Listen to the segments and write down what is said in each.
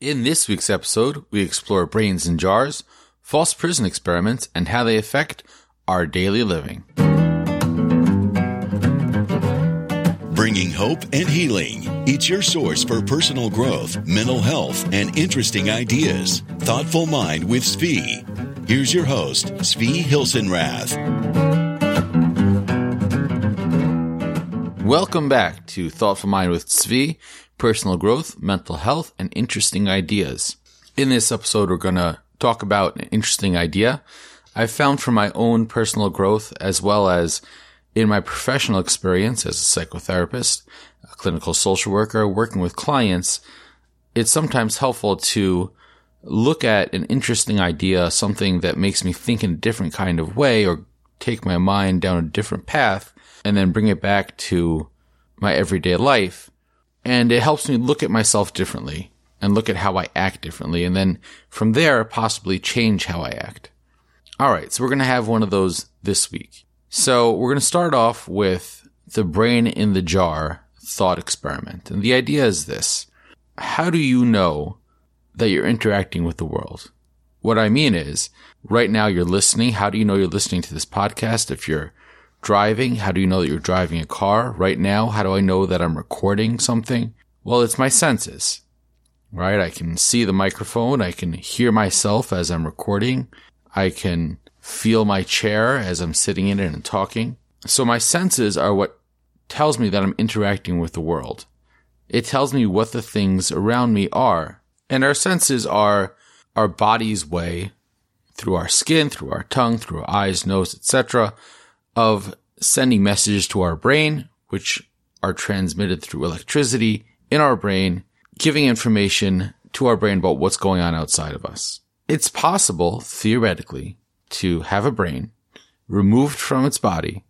In this week's episode, we explore brains in jars, false prison experiments, and how they affect our daily living. Bringing hope and healing. It's your source for personal growth, mental health, and interesting ideas. Thoughtful Mind with Svi. Here's your host, Svi Hilsenrath. Welcome back to Thoughtful Mind with Svi, personal growth, mental health, and interesting ideas. In this episode, we're going to talk about an interesting idea I found for my own personal growth as well as in my professional experience as a psychotherapist, a clinical social worker, working with clients. It's sometimes helpful to look at an interesting idea, something that makes me think in a different kind of way or take my mind down a different path and then bring it back to my everyday life and it helps me look at myself differently and look at how I act differently. And then from there, possibly change how I act. All right. So we're going to have one of those this week. So we're going to start off with the brain in the jar thought experiment. And the idea is this. How do you know that you're interacting with the world? What I mean is right now you're listening. How do you know you're listening to this podcast? If you're driving? How do you know that you're driving a car right now? How do I know that I'm recording something? Well, it's my senses, right? I can see the microphone. I can hear myself as I'm recording. I can feel my chair as I'm sitting in it and talking. So my senses are what tells me that I'm interacting with the world. It tells me what the things around me are. And our senses are our body's way through our skin, through our tongue, through our eyes, nose, etc of sending messages to our brain, which are transmitted through electricity in our brain, giving information to our brain about what's going on outside of us. It's possible, theoretically, to have a brain removed from its body,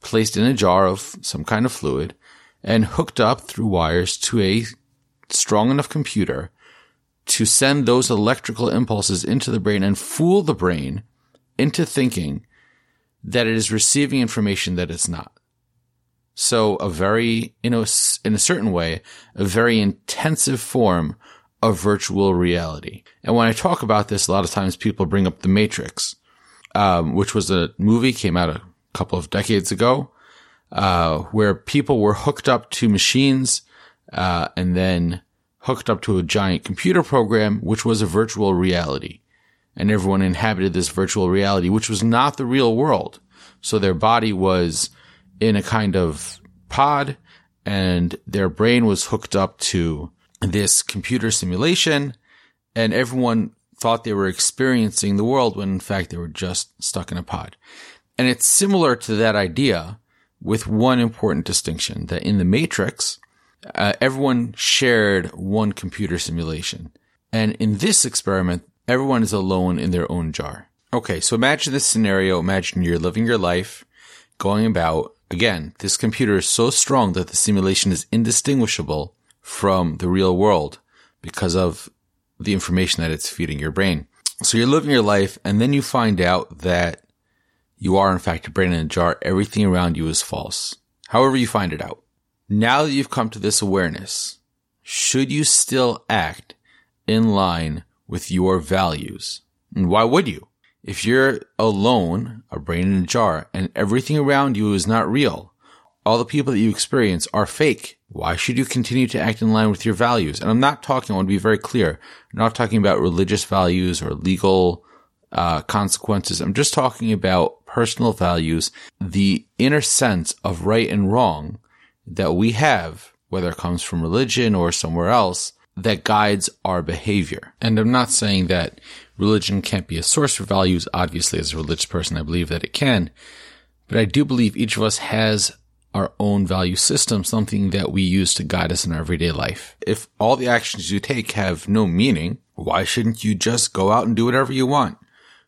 placed in a jar of some kind of fluid, and hooked up through wires to a strong enough computer to send those electrical impulses into the brain and fool the brain into thinking that it is receiving information that it's not. So a very, in a, in a certain way, a very intensive form of virtual reality. And when I talk about this, a lot of times people bring up The Matrix, um, which was a movie came out a couple of decades ago, uh, where people were hooked up to machines, uh, and then hooked up to a giant computer program, which was a virtual reality and everyone inhabited this virtual reality, which was not the real world. So their body was in a kind of pod and their brain was hooked up to this computer simulation and everyone thought they were experiencing the world when in fact they were just stuck in a pod. And it's similar to that idea with one important distinction that in the matrix, uh, everyone shared one computer simulation. And in this experiment, Everyone is alone in their own jar. Okay, so imagine this scenario. Imagine you're living your life, going about. Again, this computer is so strong that the simulation is indistinguishable from the real world because of the information that it's feeding your brain. So you're living your life and then you find out that you are in fact a brain in a jar. Everything around you is false. However you find it out. Now that you've come to this awareness, should you still act in line with your values. And why would you? If you're alone, a brain in a jar, and everything around you is not real, all the people that you experience are fake. Why should you continue to act in line with your values? And I'm not talking, I want to be very clear, I'm not talking about religious values or legal uh, consequences. I'm just talking about personal values, the inner sense of right and wrong that we have, whether it comes from religion or somewhere else, that guides our behavior. And I'm not saying that religion can't be a source for values. Obviously, as a religious person, I believe that it can. But I do believe each of us has our own value system, something that we use to guide us in our everyday life. If all the actions you take have no meaning, why shouldn't you just go out and do whatever you want?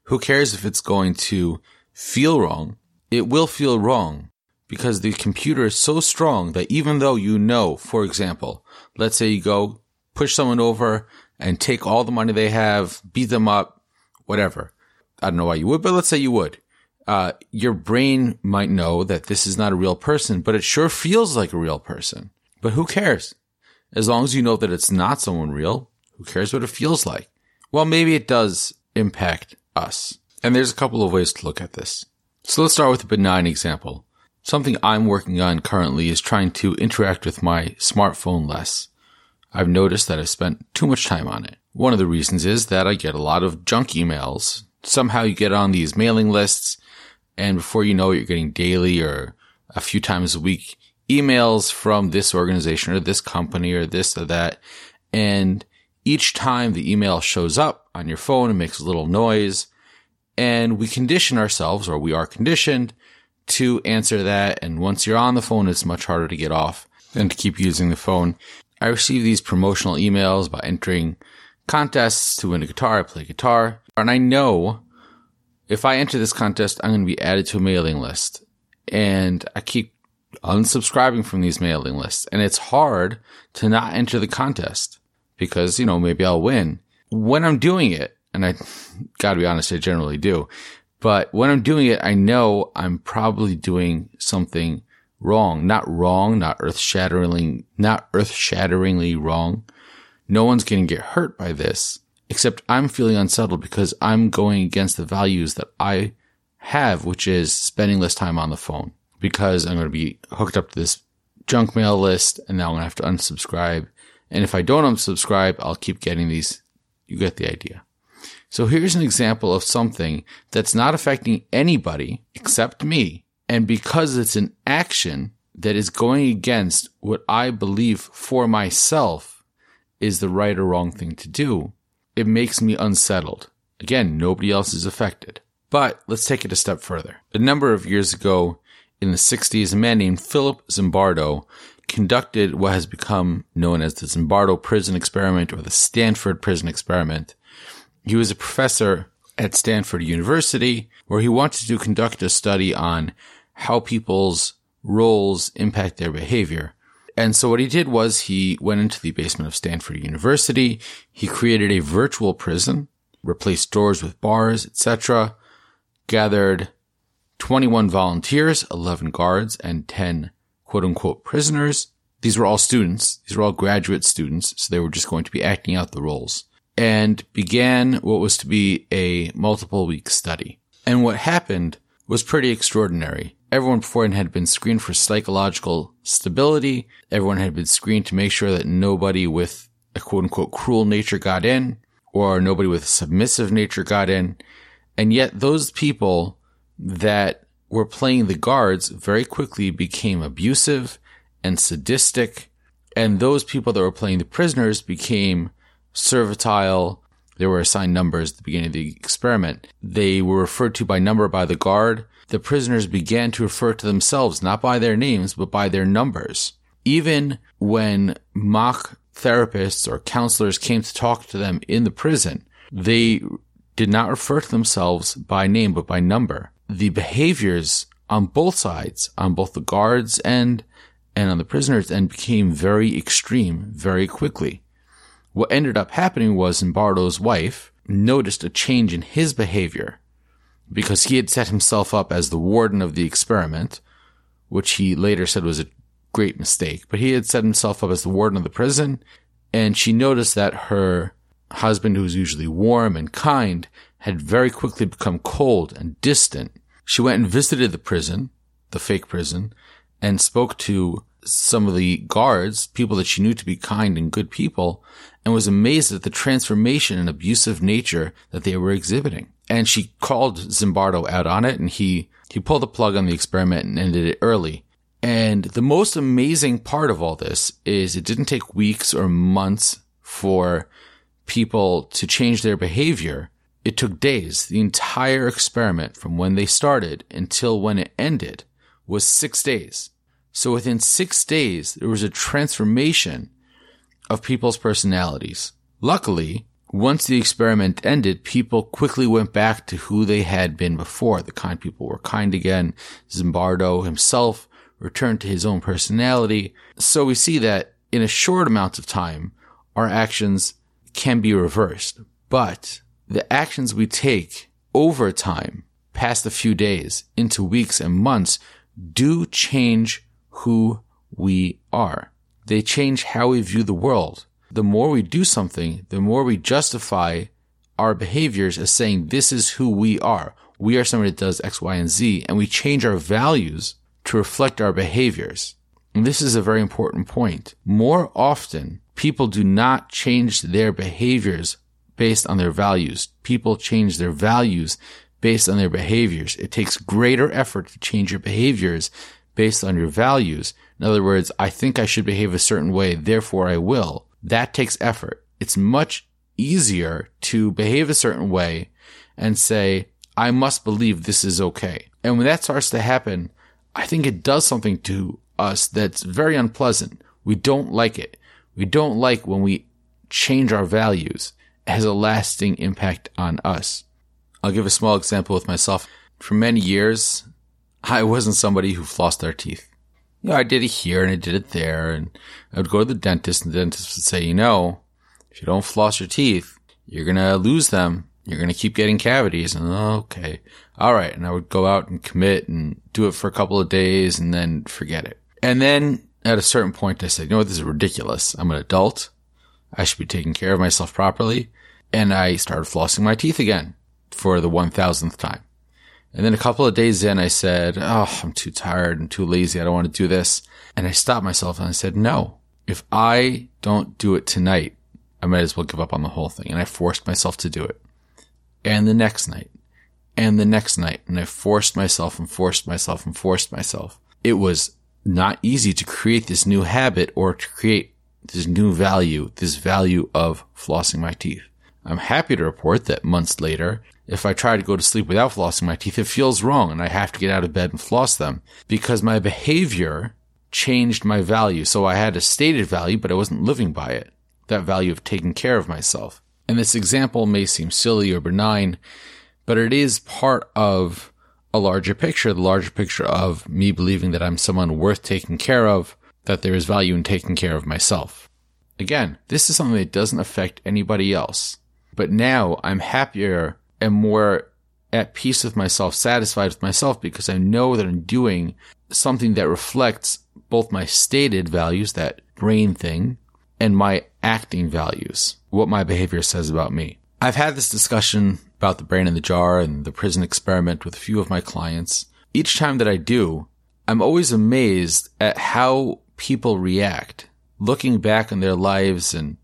Who cares if it's going to feel wrong? It will feel wrong because the computer is so strong that even though you know, for example, let's say you go push someone over and take all the money they have, beat them up, whatever. I don't know why you would, but let's say you would. Uh, your brain might know that this is not a real person, but it sure feels like a real person. But who cares? As long as you know that it's not someone real, Who cares what it feels like? Well, maybe it does impact us. And there's a couple of ways to look at this. So let's start with a benign example. Something I'm working on currently is trying to interact with my smartphone less. I've noticed that I've spent too much time on it. One of the reasons is that I get a lot of junk emails. Somehow you get on these mailing lists and before you know it, you're getting daily or a few times a week emails from this organization or this company or this or that. And each time the email shows up on your phone, it makes a little noise and we condition ourselves or we are conditioned to answer that. And once you're on the phone, it's much harder to get off than to keep using the phone. I receive these promotional emails by entering contests to win a guitar. I play guitar and I know if I enter this contest, I'm going to be added to a mailing list and I keep unsubscribing from these mailing lists. And it's hard to not enter the contest because, you know, maybe I'll win. When I'm doing it, and I gotta be honest, I generally do, but when I'm doing it, I know I'm probably doing something wrong. Not wrong, not earth shatteringly, not earth shatteringly wrong. No one's going to get hurt by this, except I'm feeling unsettled because I'm going against the values that I have, which is spending less time on the phone because I'm going to be hooked up to this junk mail list and now I'm going to have to unsubscribe. And if I don't unsubscribe, I'll keep getting these. You get the idea. So here's an example of something that's not affecting anybody except me. And because it's an action that is going against what I believe for myself is the right or wrong thing to do, it makes me unsettled. Again, nobody else is affected. But let's take it a step further. A number of years ago in the 60s, a man named Philip Zimbardo conducted what has become known as the Zimbardo prison experiment or the Stanford prison experiment. He was a professor at Stanford University where he wanted to conduct a study on how people's roles impact their behavior. And so what he did was he went into the basement of Stanford University. He created a virtual prison, replaced doors with bars, etc., gathered 21 volunteers, 11 guards, and 10 quote unquote prisoners. These were all students. These were all graduate students. So they were just going to be acting out the roles and began what was to be a multiple week study. And what happened was pretty extraordinary. Everyone beforehand had been screened for psychological stability. Everyone had been screened to make sure that nobody with a quote unquote cruel nature got in or nobody with a submissive nature got in. And yet those people that were playing the guards very quickly became abusive and sadistic. And those people that were playing the prisoners became servile. They were assigned numbers at the beginning of the experiment. They were referred to by number by the guard. The prisoners began to refer to themselves not by their names, but by their numbers. Even when mock therapists or counselors came to talk to them in the prison, they did not refer to themselves by name, but by number the behaviors on both sides, on both the guards end and on the prisoners end became very extreme very quickly. What ended up happening was Zimbardo's wife noticed a change in his behavior because he had set himself up as the warden of the experiment, which he later said was a great mistake, but he had set himself up as the warden of the prison. And she noticed that her husband, who was usually warm and kind, had very quickly become cold and distant. She went and visited the prison, the fake prison, and spoke to some of the guards, people that she knew to be kind and good people, and was amazed at the transformation and abusive nature that they were exhibiting. And she called Zimbardo out on it and he, he pulled the plug on the experiment and ended it early. And the most amazing part of all this is it didn't take weeks or months for people to change their behavior. It took days. The entire experiment from when they started until when it ended was six days. So within six days, there was a transformation of people's personalities. Luckily, once the experiment ended, people quickly went back to who they had been before. The kind people were kind again. Zimbardo himself returned to his own personality. So we see that in a short amount of time, our actions can be reversed. But the actions we take over time, past a few days, into weeks and months, do change who we are. They change how we view the world. The more we do something, the more we justify our behaviors as saying this is who we are. We are somebody that does X, Y, and Z, and we change our values to reflect our behaviors. And this is a very important point. More often, people do not change their behaviors based on their values. People change their values based on their behaviors. It takes greater effort to change your behaviors based on your values. In other words, I think I should behave a certain way, therefore I will. That takes effort. It's much easier to behave a certain way and say, I must believe this is okay. And when that starts to happen, I think it does something to us that's very unpleasant. We don't like it. We don't like when we change our values. It has a lasting impact on us. I'll give a small example with myself. For many years, I wasn't somebody who flossed their teeth. You know, I did it here and I did it there, and I would go to the dentist, and the dentist would say, you know, if you don't floss your teeth, you're gonna lose them. You're gonna keep getting cavities. And okay, all right. And I would go out and commit and do it for a couple of days, and then forget it. And then at a certain point, I said, you know what, this is ridiculous. I'm an adult. I should be taking care of myself properly. And I started flossing my teeth again for the 1000th time. And then a couple of days in, I said, Oh, I'm too tired and too lazy. I don't want to do this. And I stopped myself and I said, No, if I don't do it tonight, I might as well give up on the whole thing. And I forced myself to do it. And the next night and the next night. And I forced myself and forced myself and forced myself. It was not easy to create this new habit or to create this new value, this value of flossing my teeth. I'm happy to report that months later, if I try to go to sleep without flossing my teeth, it feels wrong and I have to get out of bed and floss them because my behavior changed my value. So I had a stated value, but I wasn't living by it. That value of taking care of myself. And this example may seem silly or benign, but it is part of a larger picture, the larger picture of me believing that I'm someone worth taking care of, that there is value in taking care of myself. Again, this is something that doesn't affect anybody else. But now I'm happier and more at peace with myself, satisfied with myself because I know that I'm doing something that reflects both my stated values, that brain thing, and my acting values, what my behavior says about me. I've had this discussion about the brain in the jar and the prison experiment with a few of my clients. Each time that I do, I'm always amazed at how people react, looking back on their lives and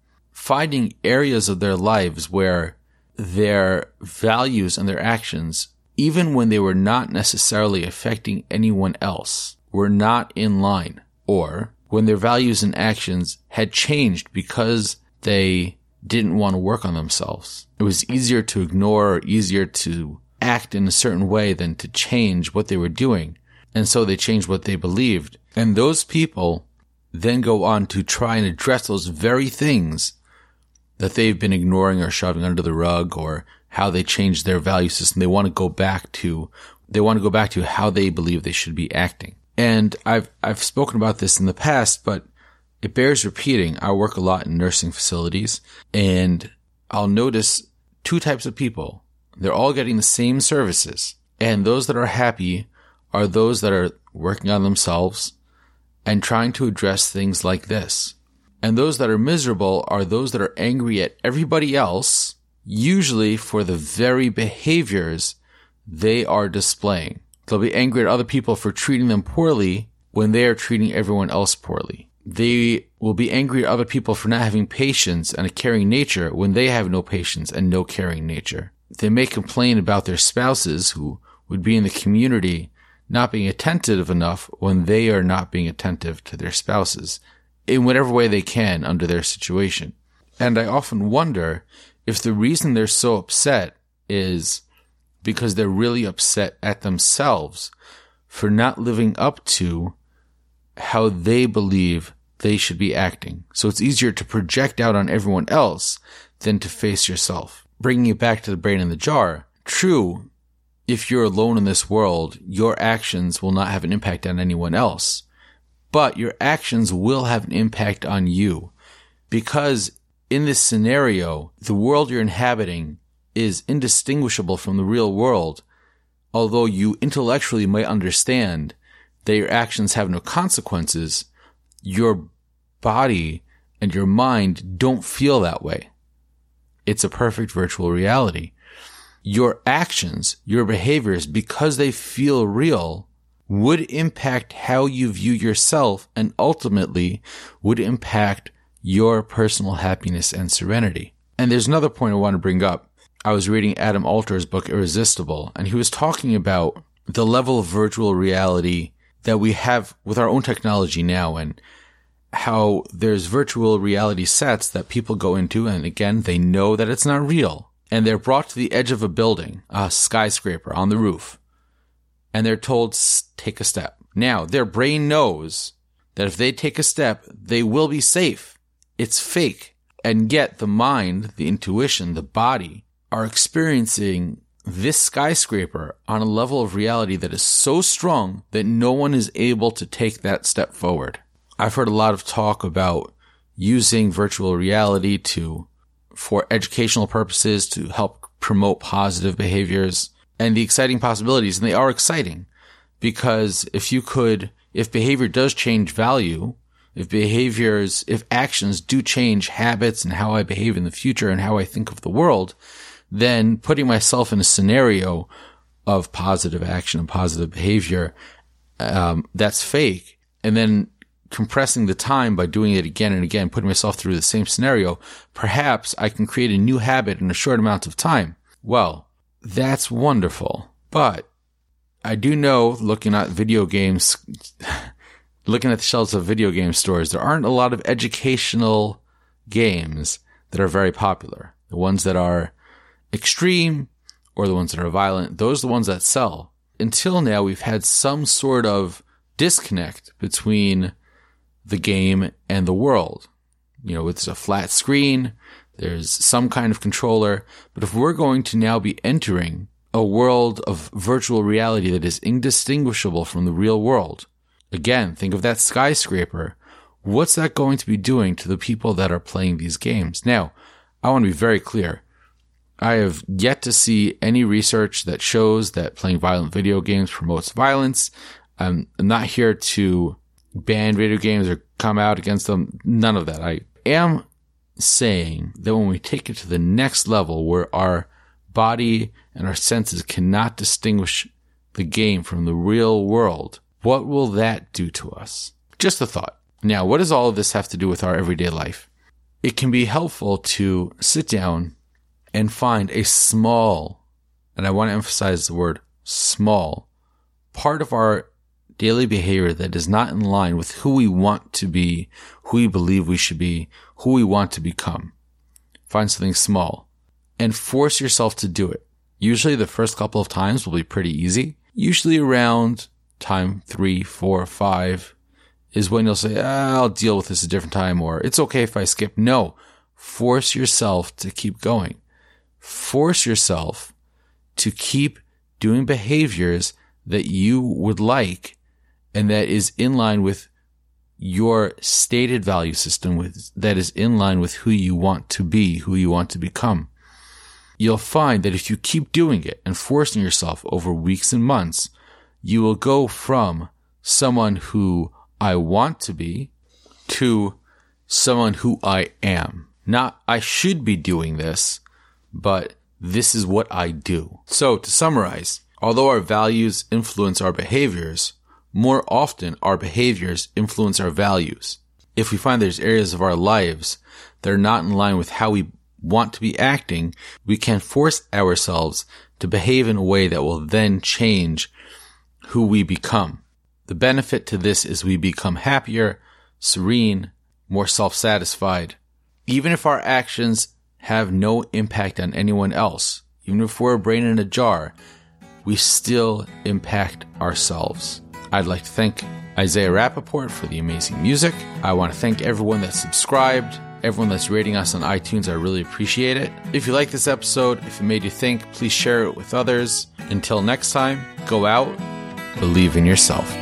finding areas of their lives where their values and their actions, even when they were not necessarily affecting anyone else, were not in line, or when their values and actions had changed because they didn't want to work on themselves. It was easier to ignore or easier to act in a certain way than to change what they were doing. And so they changed what they believed. And those people then go on to try and address those very things that they've been ignoring or shoving under the rug or how they changed their value system. They want to go back to, they want to go back to how they believe they should be acting. And I've, I've spoken about this in the past, but it bears repeating. I work a lot in nursing facilities and I'll notice two types of people. They're all getting the same services and those that are happy are those that are working on themselves and trying to address things like this. And those that are miserable are those that are angry at everybody else, usually for the very behaviors they are displaying. They'll be angry at other people for treating them poorly when they are treating everyone else poorly. They will be angry at other people for not having patience and a caring nature when they have no patience and no caring nature. They may complain about their spouses who would be in the community not being attentive enough when they are not being attentive to their spouses in whatever way they can under their situation. And I often wonder if the reason they're so upset is because they're really upset at themselves for not living up to how they believe they should be acting. So it's easier to project out on everyone else than to face yourself. Bringing it back to the brain in the jar. True, if you're alone in this world, your actions will not have an impact on anyone else but your actions will have an impact on you because in this scenario, the world you're inhabiting is indistinguishable from the real world. Although you intellectually might understand that your actions have no consequences, your body and your mind don't feel that way. It's a perfect virtual reality. Your actions, your behaviors, because they feel real, would impact how you view yourself and ultimately would impact your personal happiness and serenity. And there's another point I want to bring up. I was reading Adam Alter's book Irresistible, and he was talking about the level of virtual reality that we have with our own technology now and how there's virtual reality sets that people go into and again, they know that it's not real and they're brought to the edge of a building, a skyscraper on the roof and they're told take a step. Now their brain knows that if they take a step, they will be safe. It's fake. And yet the mind, the intuition, the body are experiencing this skyscraper on a level of reality that is so strong that no one is able to take that step forward. I've heard a lot of talk about using virtual reality to, for educational purposes, to help promote positive behaviors and the exciting possibilities. And they are exciting because if you could, if behavior does change value, if behaviors, if actions do change habits and how I behave in the future and how I think of the world, then putting myself in a scenario of positive action and positive behavior um, that's fake, and then compressing the time by doing it again and again, putting myself through the same scenario, perhaps I can create a new habit in a short amount of time. Well, that's wonderful. But I do know looking at video games, looking at the shelves of video game stores, there aren't a lot of educational games that are very popular. The ones that are extreme or the ones that are violent, those are the ones that sell. Until now, we've had some sort of disconnect between the game and the world. You know, it's a flat screen, there's some kind of controller, but if we're going to now be entering a world of virtual reality that is indistinguishable from the real world, again, think of that skyscraper. What's that going to be doing to the people that are playing these games? Now, I want to be very clear. I have yet to see any research that shows that playing violent video games promotes violence. I'm not here to ban video games or come out against them. None of that. I am saying that when we take it to the next level where our body and our senses cannot distinguish the game from the real world, what will that do to us? Just a thought. Now, what does all of this have to do with our everyday life? It can be helpful to sit down and find a small, and I want to emphasize the word small, part of our daily behavior that is not in line with who we want to be, who we believe we should be, who we want to become. Find something small and force yourself to do it. Usually the first couple of times will be pretty easy. Usually around time three, four, five is when you'll say, ah, I'll deal with this a different time or it's okay if I skip. No, force yourself to keep going force yourself to keep doing behaviors that you would like and that is in line with your stated value system with that is in line with who you want to be, who you want to become. You'll find that if you keep doing it and forcing yourself over weeks and months, you will go from someone who I want to be to someone who I am. Not I should be doing this, but this is what I do. So to summarize, although our values influence our behaviors, more often our behaviors influence our values. If we find there's areas of our lives that are not in line with how we want to be acting, we can force ourselves to behave in a way that will then change who we become. The benefit to this is we become happier, serene, more self-satisfied. Even if our actions have no impact on anyone else. Even if we're a brain in a jar, we still impact ourselves. I'd like to thank Isaiah Rappaport for the amazing music. I want to thank everyone that subscribed, everyone that's rating us on iTunes. I really appreciate it. If you like this episode, if it made you think, please share it with others. Until next time, go out, believe in yourself.